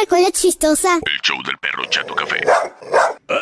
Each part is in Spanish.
la cola chistosa. El show del perro Chato Café.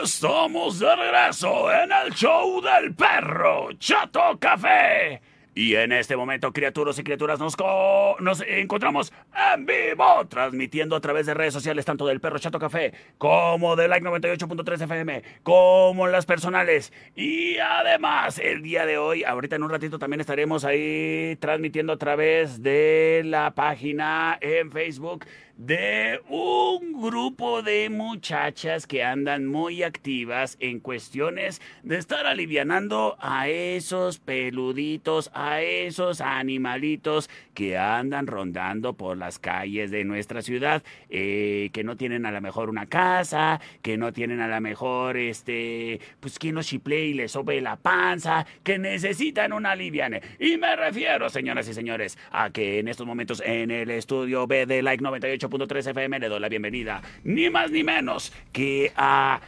Estamos de regreso en el show del perro Chato Café. Y en este momento, criaturas y criaturas, nos, co- nos encontramos en vivo, transmitiendo a través de redes sociales, tanto del Perro Chato Café, como de Like 98.3 FM, como las personales. Y además, el día de hoy, ahorita en un ratito también estaremos ahí transmitiendo a través de la página en Facebook de un grupo de muchachas que andan muy activas en cuestiones de estar alivianando a esos peluditos, a esos animalitos que andan rondando por las calles de nuestra ciudad, eh, que no tienen a lo mejor una casa, que no tienen a lo mejor, este, pues quien los chiple y les sobe la panza, que necesitan una aliviane. Y me refiero, señoras y señores, a que en estos momentos en el estudio B de Like 98.3 FM le doy la bienvenida, ni más ni menos que a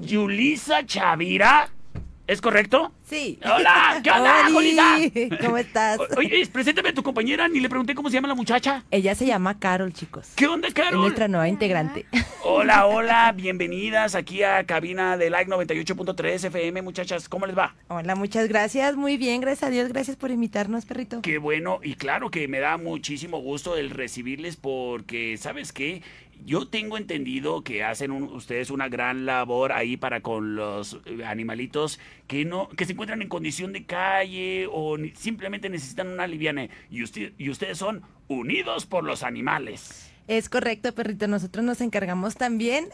Yulisa Chavira. ¿Es correcto? Sí. Hola, ¿qué onda, Oli, Julita? ¿Cómo estás? Oye, preséntame a tu compañera, ni le pregunté cómo se llama la muchacha. Ella se llama Carol, chicos. ¿Qué onda, Es Carol? nuestra nueva integrante. Hola, hola, bienvenidas aquí a cabina de Like 98.3 FM, muchachas, ¿cómo les va? Hola, muchas gracias. Muy bien, gracias a Dios. Gracias por invitarnos, perrito. Qué bueno, y claro que me da muchísimo gusto el recibirles porque, ¿sabes qué? Yo tengo entendido que hacen un- ustedes una gran labor ahí para con los eh, animalitos que no que se encuentran en condición de calle o simplemente necesitan una liviane y, usted, y ustedes son unidos por los animales. Es correcto, perrito. Nosotros nos encargamos también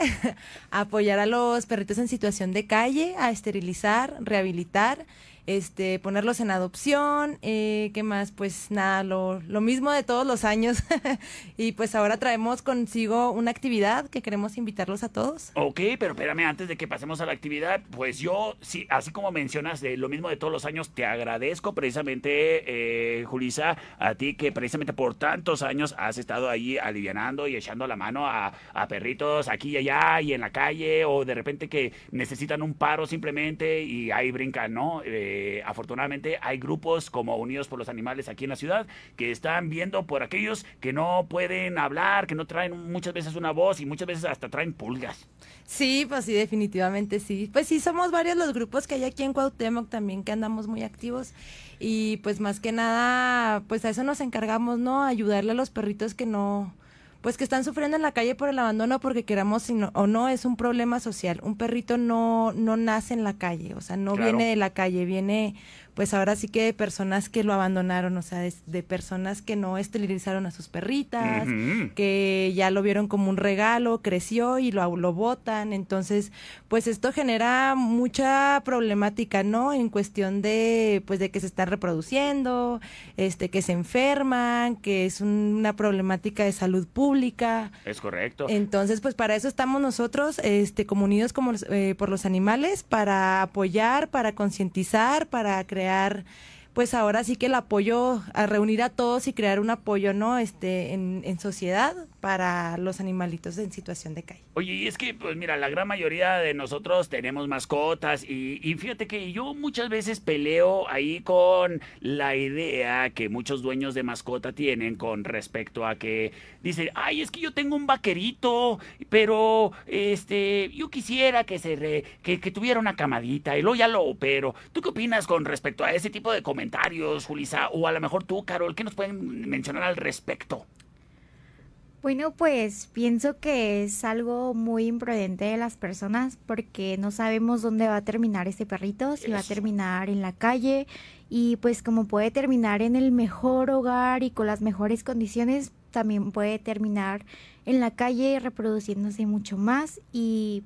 a apoyar a los perritos en situación de calle, a esterilizar, rehabilitar, este, ponerlos en adopción. Eh, ¿Qué más? Pues nada, lo, lo mismo de todos los años. y pues ahora traemos consigo una actividad que queremos invitarlos a todos. Ok, pero espérame, antes de que pasemos a la actividad, pues yo, sí, así como mencionas de lo mismo de todos los años, te agradezco precisamente, eh, Julisa, a ti que precisamente por tantos años has estado ahí alivianando y echando la mano a, a perritos aquí y allá y en la calle, o de repente que necesitan un paro simplemente y ahí brincan, ¿no? Eh, afortunadamente hay grupos como Unidos por los Animales aquí en la ciudad que están viendo por aquellos que no pueden hablar, que no traen muchas veces una voz y muchas veces hasta traen pulgas. Sí, pues sí, definitivamente sí. Pues sí, somos varios los grupos que hay aquí en Cuauhtémoc también que andamos muy activos y pues más que nada, pues a eso nos encargamos, ¿no? Ayudarle a los perritos que no, pues que están sufriendo en la calle por el abandono porque queramos si no- o no es un problema social. Un perrito no no nace en la calle, o sea, no Claro. viene de la calle, viene pues ahora sí que de personas que lo abandonaron, o sea, de, de personas que no esterilizaron a sus perritas, que ya lo vieron como un regalo, creció y lo, lo botan. Entonces, pues esto genera mucha problemática, ¿no? En cuestión de, pues de que se están reproduciendo, este, que se enferman, que es un- una problemática de salud pública. Es correcto. Entonces, pues para eso estamos nosotros, este, como unidos como, eh, por los animales, para apoyar, para concientizar, para crear, crear pues ahora sí que el apoyo, a reunir a todos y crear un apoyo, ¿no? Este, en, en sociedad para los animalitos en situación de calle. Oye, y es que, pues mira, la gran mayoría de nosotros tenemos mascotas y, y fíjate que yo muchas veces peleo ahí con la idea que muchos dueños de mascota tienen con respecto a que dicen, ay, es que yo tengo un vaquerito, pero este, yo quisiera que se re- que, que tuviera una camadita y luego ya lo opero. ¿Tú qué opinas con respecto a ese tipo de comentarios, Julisa? O a lo mejor tú, Carol, ¿qué nos pueden mencionar al respecto? Bueno, pues pienso que es algo muy imprudente de las personas porque no sabemos dónde va a terminar este perrito, si va a terminar en la calle y pues como puede terminar en el mejor hogar y con las mejores condiciones, también puede terminar en la calle reproduciéndose mucho más y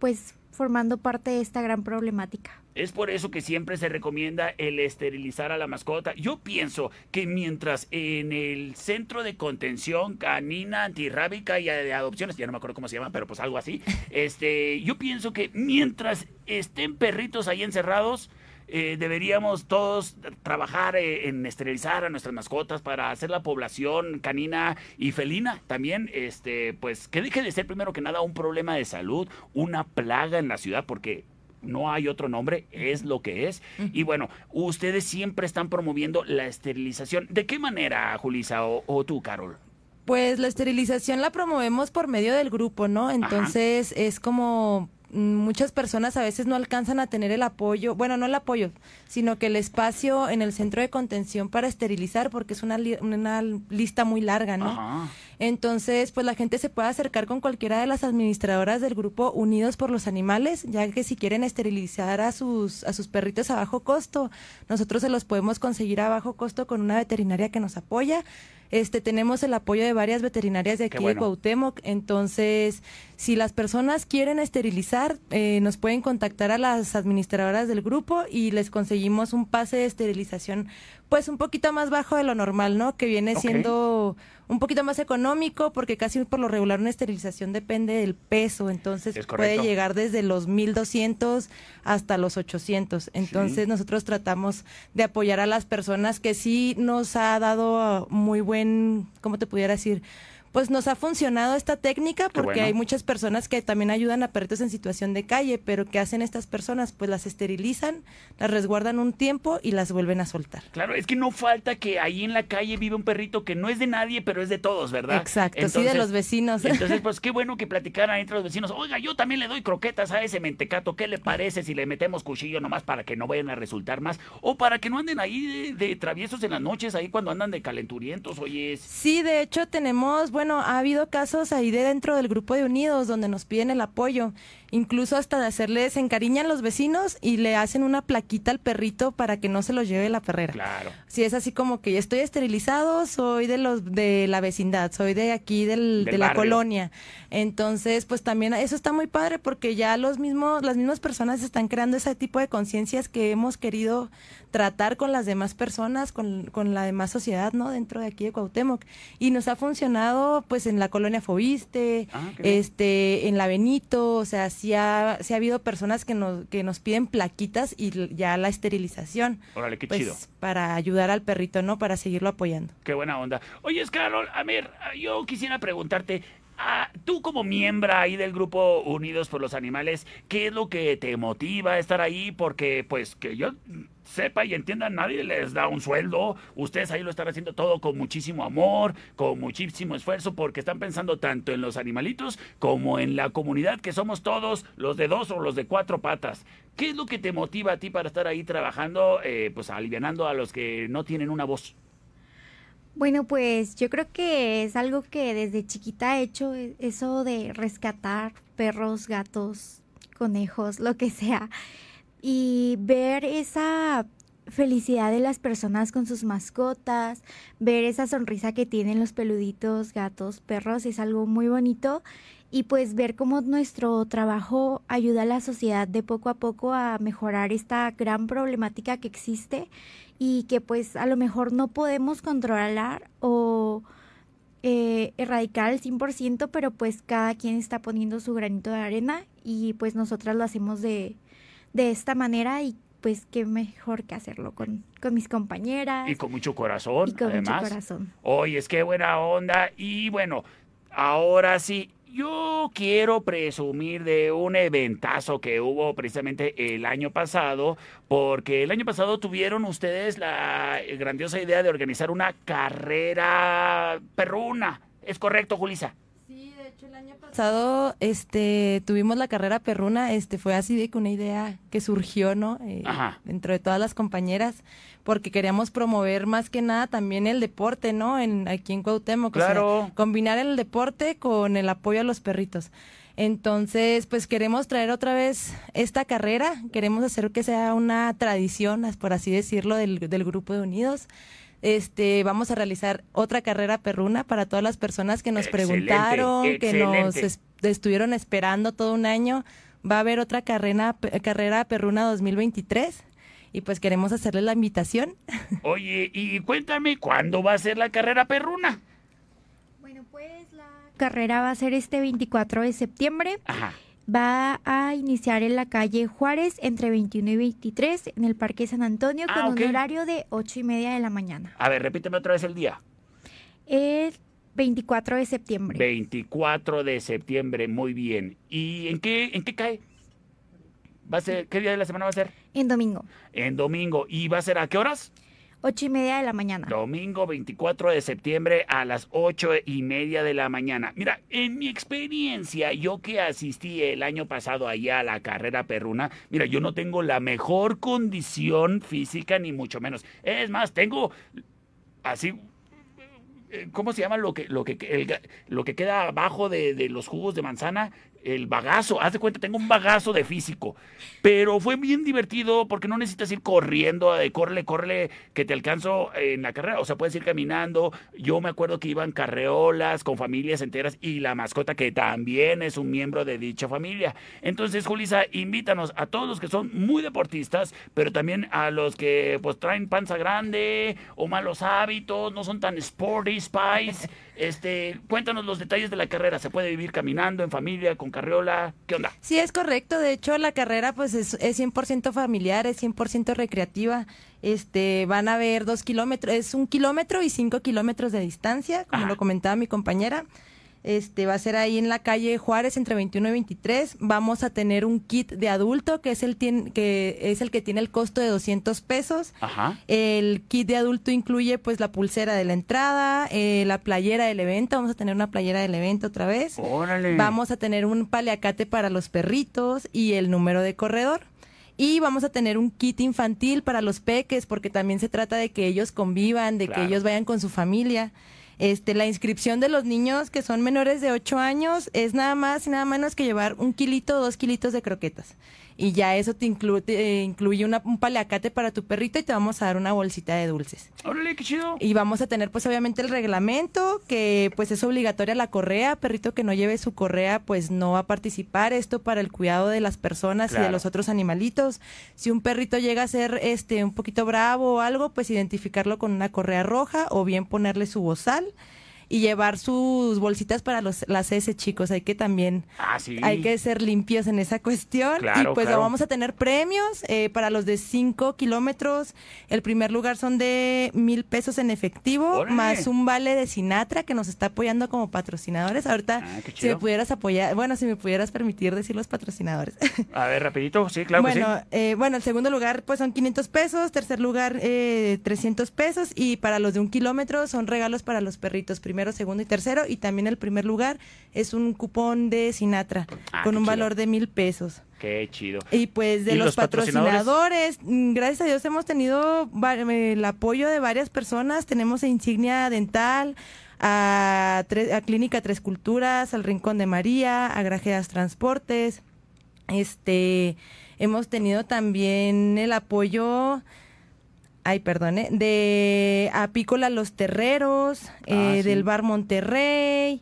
pues formando parte de esta gran problemática. Es por eso que siempre se recomienda el esterilizar a la mascota. Yo pienso que mientras en el centro de contención canina antirrábica y de adopciones, ya no me acuerdo cómo se llama, pero pues algo así, este, yo pienso que mientras estén perritos ahí encerrados, eh, deberíamos todos trabajar eh, en esterilizar a nuestras mascotas para hacer la población canina y felina también, este, pues que deje de ser primero que nada un problema de salud, una plaga en la ciudad, porque no hay otro nombre, es lo que es. Y bueno, ustedes siempre están promoviendo la esterilización. ¿De qué manera, Julisa o, o tú, Carol? Pues la esterilización la promovemos por medio del grupo, ¿no? Entonces es como muchas personas a veces no alcanzan a tener el apoyo, bueno, no el apoyo, sino que el espacio en el centro de contención para esterilizar, porque es una, li- una lista muy larga, ¿no? Ajá. Entonces, pues la gente se puede acercar con cualquiera de las administradoras del grupo Unidos por los Animales, ya que si quieren esterilizar a sus, a sus perritos a bajo costo, nosotros se los podemos conseguir a bajo costo con una veterinaria que nos apoya. Este, tenemos el apoyo de varias veterinarias de aquí bueno. de Cuauhtémoc, entonces, si las personas quieren esterilizar, eh, nos pueden contactar a las administradoras del grupo y les conseguimos un pase de esterilización, pues un poquito más bajo de lo normal, ¿no? Que viene siendo un poquito más económico porque casi por lo regular una esterilización depende del peso, entonces Es puede llegar desde los 1200 hasta los 800. Entonces Sí. nosotros tratamos de apoyar a las personas que sí nos ha dado muy buen, ¿cómo te pudiera decir? Pues nos ha funcionado esta técnica porque bueno. hay muchas personas que también ayudan a perritos en situación de calle, pero ¿qué hacen estas personas? Pues las esterilizan, las resguardan un tiempo y las vuelven a soltar. Claro, es que no falta que ahí en la calle vive un perrito que no es de nadie, pero es de todos, ¿verdad? Exacto, sí de los vecinos. Entonces, pues qué bueno que platicaran entre los vecinos. Oiga, yo también le doy croquetas a ese mentecato. ¿Qué le parece si le metemos cuchillo nomás para que no vayan a resultar más? O para que no anden ahí de, de traviesos en las noches, ahí cuando andan de calenturientos, oye. Sí, de hecho tenemos, bueno, ha habido casos ahí de dentro del grupo de Unidos donde nos piden el apoyo, incluso hasta de hacerle, se encariñan los vecinos y le hacen una plaquita al perrito para que no se lo lleve la perrera. Claro. Si es así como que estoy esterilizado, soy de los de la vecindad, soy de aquí del, Del de la barrio. colonia. Entonces, pues también eso está muy padre porque ya los mismos las mismas personas están creando ese tipo de conciencias que hemos querido tratar con las demás personas, con, con la demás sociedad, ¿no? Dentro de aquí de Cuauhtémoc. Y nos ha funcionado pues en la colonia Fobiste, Ah, este, en la Benito, o sea, sí ha, sí ha habido personas que nos, que nos piden plaquitas y ya la esterilización Órale, qué pues, chido. para ayudar al perrito, ¿no? Para seguirlo apoyando. Qué buena onda. Oye, Carol, a ver, yo quisiera preguntarte, ah, tú como miembro ahí del grupo Unidos por los Animales, ¿qué es lo que te motiva a estar ahí? Porque, pues, que yo sepa y entienda, nadie les da un sueldo. Ustedes ahí lo están haciendo todo con muchísimo amor, con muchísimo esfuerzo, porque están pensando tanto en los animalitos como en la comunidad que somos todos, los de dos o los de cuatro patas. ¿Qué es lo que te motiva a ti para estar ahí trabajando, eh, pues, alivianando a los que no tienen una voz? Bueno, pues yo creo que es algo que desde chiquita he hecho, e- eso de rescatar perros, gatos, conejos, lo que sea. Y ver esa felicidad de las personas con sus mascotas, ver esa sonrisa que tienen los peluditos, gatos, perros, es algo muy bonito. Y pues ver cómo nuestro trabajo ayuda a la sociedad de poco a poco a mejorar esta gran problemática que existe y que pues a lo mejor no podemos controlar o eh, erradicar al 100%, pero pues cada quien está poniendo su granito de arena y pues nosotras lo hacemos de, de esta manera y pues qué mejor que hacerlo con, con mis compañeras Y con mucho corazón, y con además. mucho corazón. Oye, es que buena onda. Y bueno, ahora sí, yo quiero presumir de un eventazo que hubo precisamente el año pasado, porque el año pasado tuvieron ustedes la grandiosa idea de organizar una carrera perruna. ¿Es correcto, Julisa? Hecho el año pasado este, tuvimos la carrera perruna, este, fue así de que una idea que surgió, ¿no? Eh, Ajá. dentro de todas las compañeras, porque queríamos promover más que nada también el deporte, ¿no? En, aquí en Cuauhtémoc. o sea, Claro. combinar el deporte con el apoyo a los perritos. Entonces, pues queremos traer otra vez esta carrera, queremos hacer que sea una tradición, por así decirlo, del, del Grupo de Unidos. Este, vamos a realizar otra carrera perruna para todas las personas que nos Excelente, preguntaron, que nos es- estuvieron esperando todo un año. Va a haber otra carrera, carrera perruna 2023 y pues queremos hacerle la invitación. Oye, y cuéntame, ¿cuándo va a ser la carrera perruna? Bueno, pues la carrera va a ser este 24 de septiembre. Ajá. Va a iniciar en la calle Juárez entre 21 y 23 en el Parque San Antonio Ah, con un horario de 8 y media de la mañana. A ver, repíteme otra vez el día. El 24 de septiembre. 24 de septiembre, muy bien. ¿Y en qué, en qué cae? ¿Va a ser, ¿Qué día de la semana va a ser? En domingo. En domingo. ¿Y va a ser a qué horas? Ocho y media de la mañana. Domingo 24 de septiembre a las ocho y media de la mañana. Mira, en mi experiencia, yo que asistí el año pasado allá a la carrera perruna, mira, yo no tengo la mejor condición física ni mucho menos. Es más, tengo así eh, ¿cómo se llama lo que, lo que, el, lo que queda abajo de, de, los jugos de manzana? El bagazo, haz de cuenta, tengo un bagazo de físico, pero fue bien divertido porque no necesitas ir corriendo, de córrele, córrele, que te alcanzo en la carrera, o sea, puedes ir caminando, yo me acuerdo que iban carreolas con familias enteras y la mascota que también es un miembro de dicha familia. Entonces, Julisa, invítanos a todos los que son muy deportistas, pero también a los que pues traen panza grande o malos hábitos, no son tan sporty, spice, este, cuéntanos los detalles de la carrera, ¿se puede vivir caminando en familia, con carriola? ¿Qué onda? Sí, es correcto. De hecho, la carrera pues es, es 100% familiar, es 100% recreativa. Este, van a ver dos kilómetros, es un kilómetro y cinco kilómetros de distancia, como lo comentaba mi compañera. Este va a ser ahí en la calle Juárez entre 21 y 23. Vamos a tener un kit de adulto que es el que es el que tiene el costo de 200 pesos. Ajá. El kit de adulto incluye pues la pulsera de la entrada, eh, la playera del evento. Vamos a tener una playera del evento otra vez. Órale. Vamos a tener un paliacate para los perritos y el número de corredor. Y vamos a tener un kit infantil para los peques, porque también se trata de que ellos convivan, de Claro. que ellos vayan con su familia. Este, la inscripción de los niños que son menores de 8 años es nada más y nada menos que llevar un kilito o dos kilitos de croquetas. Y ya eso te, inclu- te incluye una- un paliacate para tu perrito y te vamos a dar una bolsita de dulces. Órale, qué chido. Y vamos a tener pues obviamente el reglamento, que pues es obligatoria la correa, perrito que no lleve su correa pues no va a participar, esto para el cuidado de las personas y de los otros animalitos. Si un perrito llega a ser este un poquito bravo o algo, pues identificarlo con una correa roja o bien ponerle su bozal y llevar sus bolsitas para los las S chicos, hay que también Ah, sí. hay que ser limpios en esa cuestión. Claro, y pues claro. vamos a tener premios eh, para los de 5 kilómetros. El primer lugar son de mil pesos en efectivo, Órale. más un vale de Sinatra que nos está apoyando como patrocinadores. Ahorita, Ah, si me pudieras apoyar, bueno, si me pudieras permitir decir los patrocinadores. A ver, rapidito, sí, claro que bueno, sí. eh, bueno, el segundo lugar pues son 500 pesos, tercer lugar eh, 300 pesos y para los de un kilómetro son regalos para los perritos, primero, segundo y tercero y también el primer lugar es un cupón de Sinatra Ah, con un chido. valor de mil pesos. Qué chido. Y pues de ¿Y los, los patrocinadores? patrocinadores, mm, gracias a Dios hemos tenido eh, el apoyo de varias personas. Tenemos a Insignia Dental, a, a Clínica Tres Culturas, al Rincón de María, a Grajeas Transportes. Este, hemos tenido también el apoyo, ay, perdone, de Apícola Los Terreros, eh, sí. del Bar Monterrey,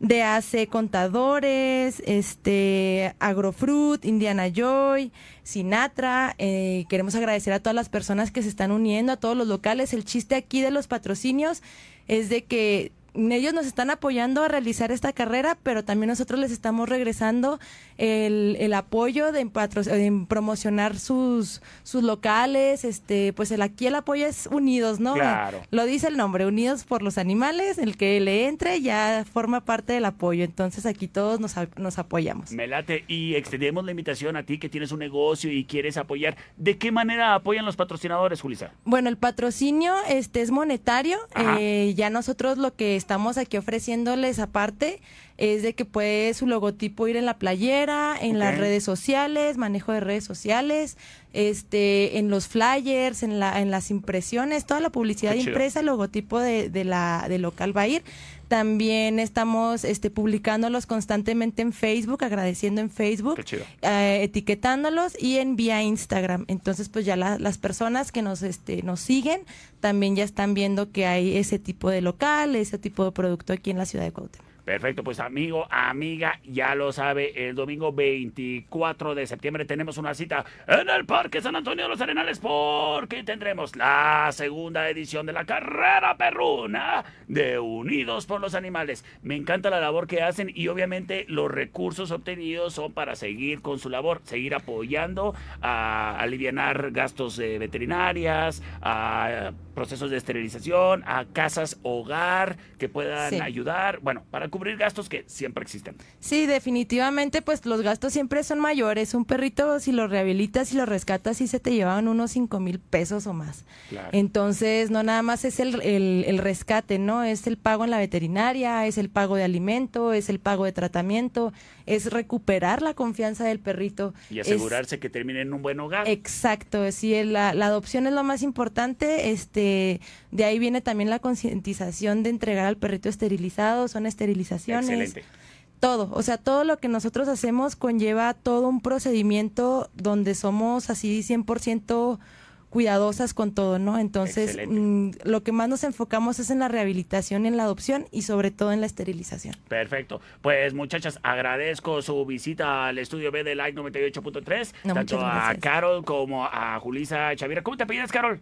de AC Contadores, este Agrofruit, Indiana Joy, Sinatra. eh, queremos agradecer a todas las personas que se están uniendo, a todos los locales. El chiste aquí de los patrocinios es de que ellos nos están apoyando a realizar esta carrera, pero también nosotros les estamos regresando el, el apoyo de, en promocionar sus, sus locales. Este, pues el aquí el apoyo es unidos, ¿no? Claro. Lo dice el nombre, Unidos por los Animales, el que le entre ya forma parte del apoyo. Entonces aquí todos nos, nos apoyamos. Me late y extendemos la invitación a ti que tienes un negocio y quieres apoyar. ¿De qué manera apoyan los patrocinadores, Julisa? Bueno, el patrocinio este es monetario. Eh, ya nosotros lo que estamos aquí ofreciéndoles aparte es de que puede su logotipo ir en la playera, en las redes sociales, manejo de redes sociales, este, en los flyers, en la, en las impresiones, toda la publicidad impresa, el logotipo de, de la del local va a ir. También estamos este, publicándolos constantemente en Facebook, agradeciendo en Facebook eh, etiquetándolos y en vía Instagram. Entonces, pues ya la- las personas que nos este nos siguen también ya están viendo que hay ese tipo de local, ese tipo de producto aquí en la ciudad de Cuauhtémoc. Perfecto, pues amigo, amiga, ya lo sabe, el domingo 24 de septiembre tenemos una cita en el Parque San Antonio de los Arenales porque tendremos la segunda edición de la carrera perruna de Unidos por los Animales. Me encanta la labor que hacen y obviamente los recursos obtenidos son para seguir con su labor, seguir apoyando a aliviar gastos de veterinarias, a procesos de esterilización, a casas hogar que puedan Sí. ayudar, bueno, para cubrir gastos que siempre existen. Sí, definitivamente, pues los gastos siempre son mayores. Un perrito, si lo rehabilitas y lo rescatas, sí se te llevan unos cinco mil pesos o más. Claro. Entonces, no nada más es el, el, el rescate, ¿no? Es el pago en la veterinaria, es el pago de alimento, es el pago de tratamiento, es recuperar la confianza del perrito. Y es- asegurarse que termine en un buen hogar. Exacto, sí, la, la adopción es lo más importante. Este, de ahí viene también la concientización de entregar al perrito esterilizado, son Excelente. Todo, o sea, todo lo que nosotros hacemos conlleva todo un procedimiento donde somos así 100% cuidadosas con todo, ¿no? Entonces, mm, lo que más nos enfocamos es en la rehabilitación, en la adopción y sobre todo en la esterilización. Perfecto. Pues muchachas, agradezco su visita al estudio B de Light 98.3, No, tanto a. Carol como a Julisa Chavira. ¿Cómo te apellidas, Carol?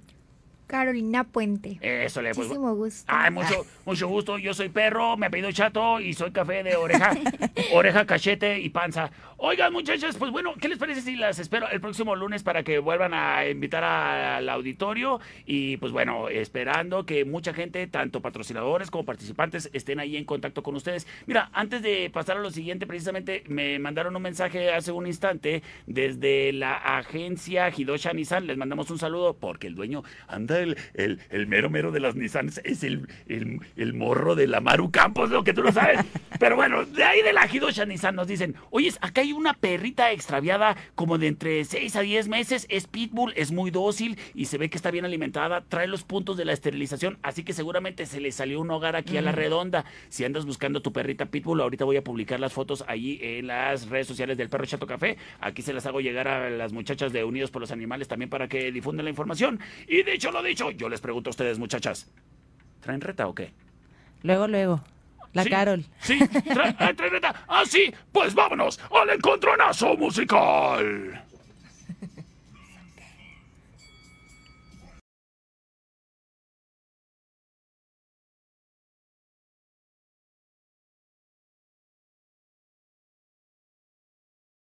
Carolina Puente. Eso le pues. Muchísimo gusto. Ay, mucho, mucho gusto. Yo soy perro, me apellido Chato y soy café de oreja, oreja, cachete y panza. Oigan, muchachas, pues bueno, ¿qué les parece si las espero el próximo lunes para que vuelvan a invitar a- al auditorio? Y pues bueno, esperando que mucha gente, tanto patrocinadores como participantes, estén ahí en contacto con ustedes. Mira, antes de pasar a lo siguiente, precisamente me mandaron un mensaje hace un instante desde la agencia Hidosha Nissan. Les mandamos un saludo porque el dueño anda el, el, el mero mero de las Nissan. Es el, el, el morro de la Maru Campos, lo que tú no sabes. Pero bueno, de ahí de la Hidosha Nissan nos dicen, oye, acá hay una perrita extraviada como de entre 6 a 10 meses, es pitbull, es muy dócil y se ve que está bien alimentada, trae los puntos de la esterilización, así que seguramente se le salió un hogar aquí a la redonda. Si andas buscando tu perrita pitbull, ahorita voy a publicar las fotos ahí en las redes sociales del Perro Chato Café. Aquí se las hago llegar a las muchachas de Unidos por los Animales también para que difundan la información. Y dicho lo dicho, yo les pregunto a ustedes, muchachas, ¿traen reta o qué? Luego, luego, la Sí, Carol. Sí, tra- traen reta. Ah, sí, pues vámonos al encontronazo musical.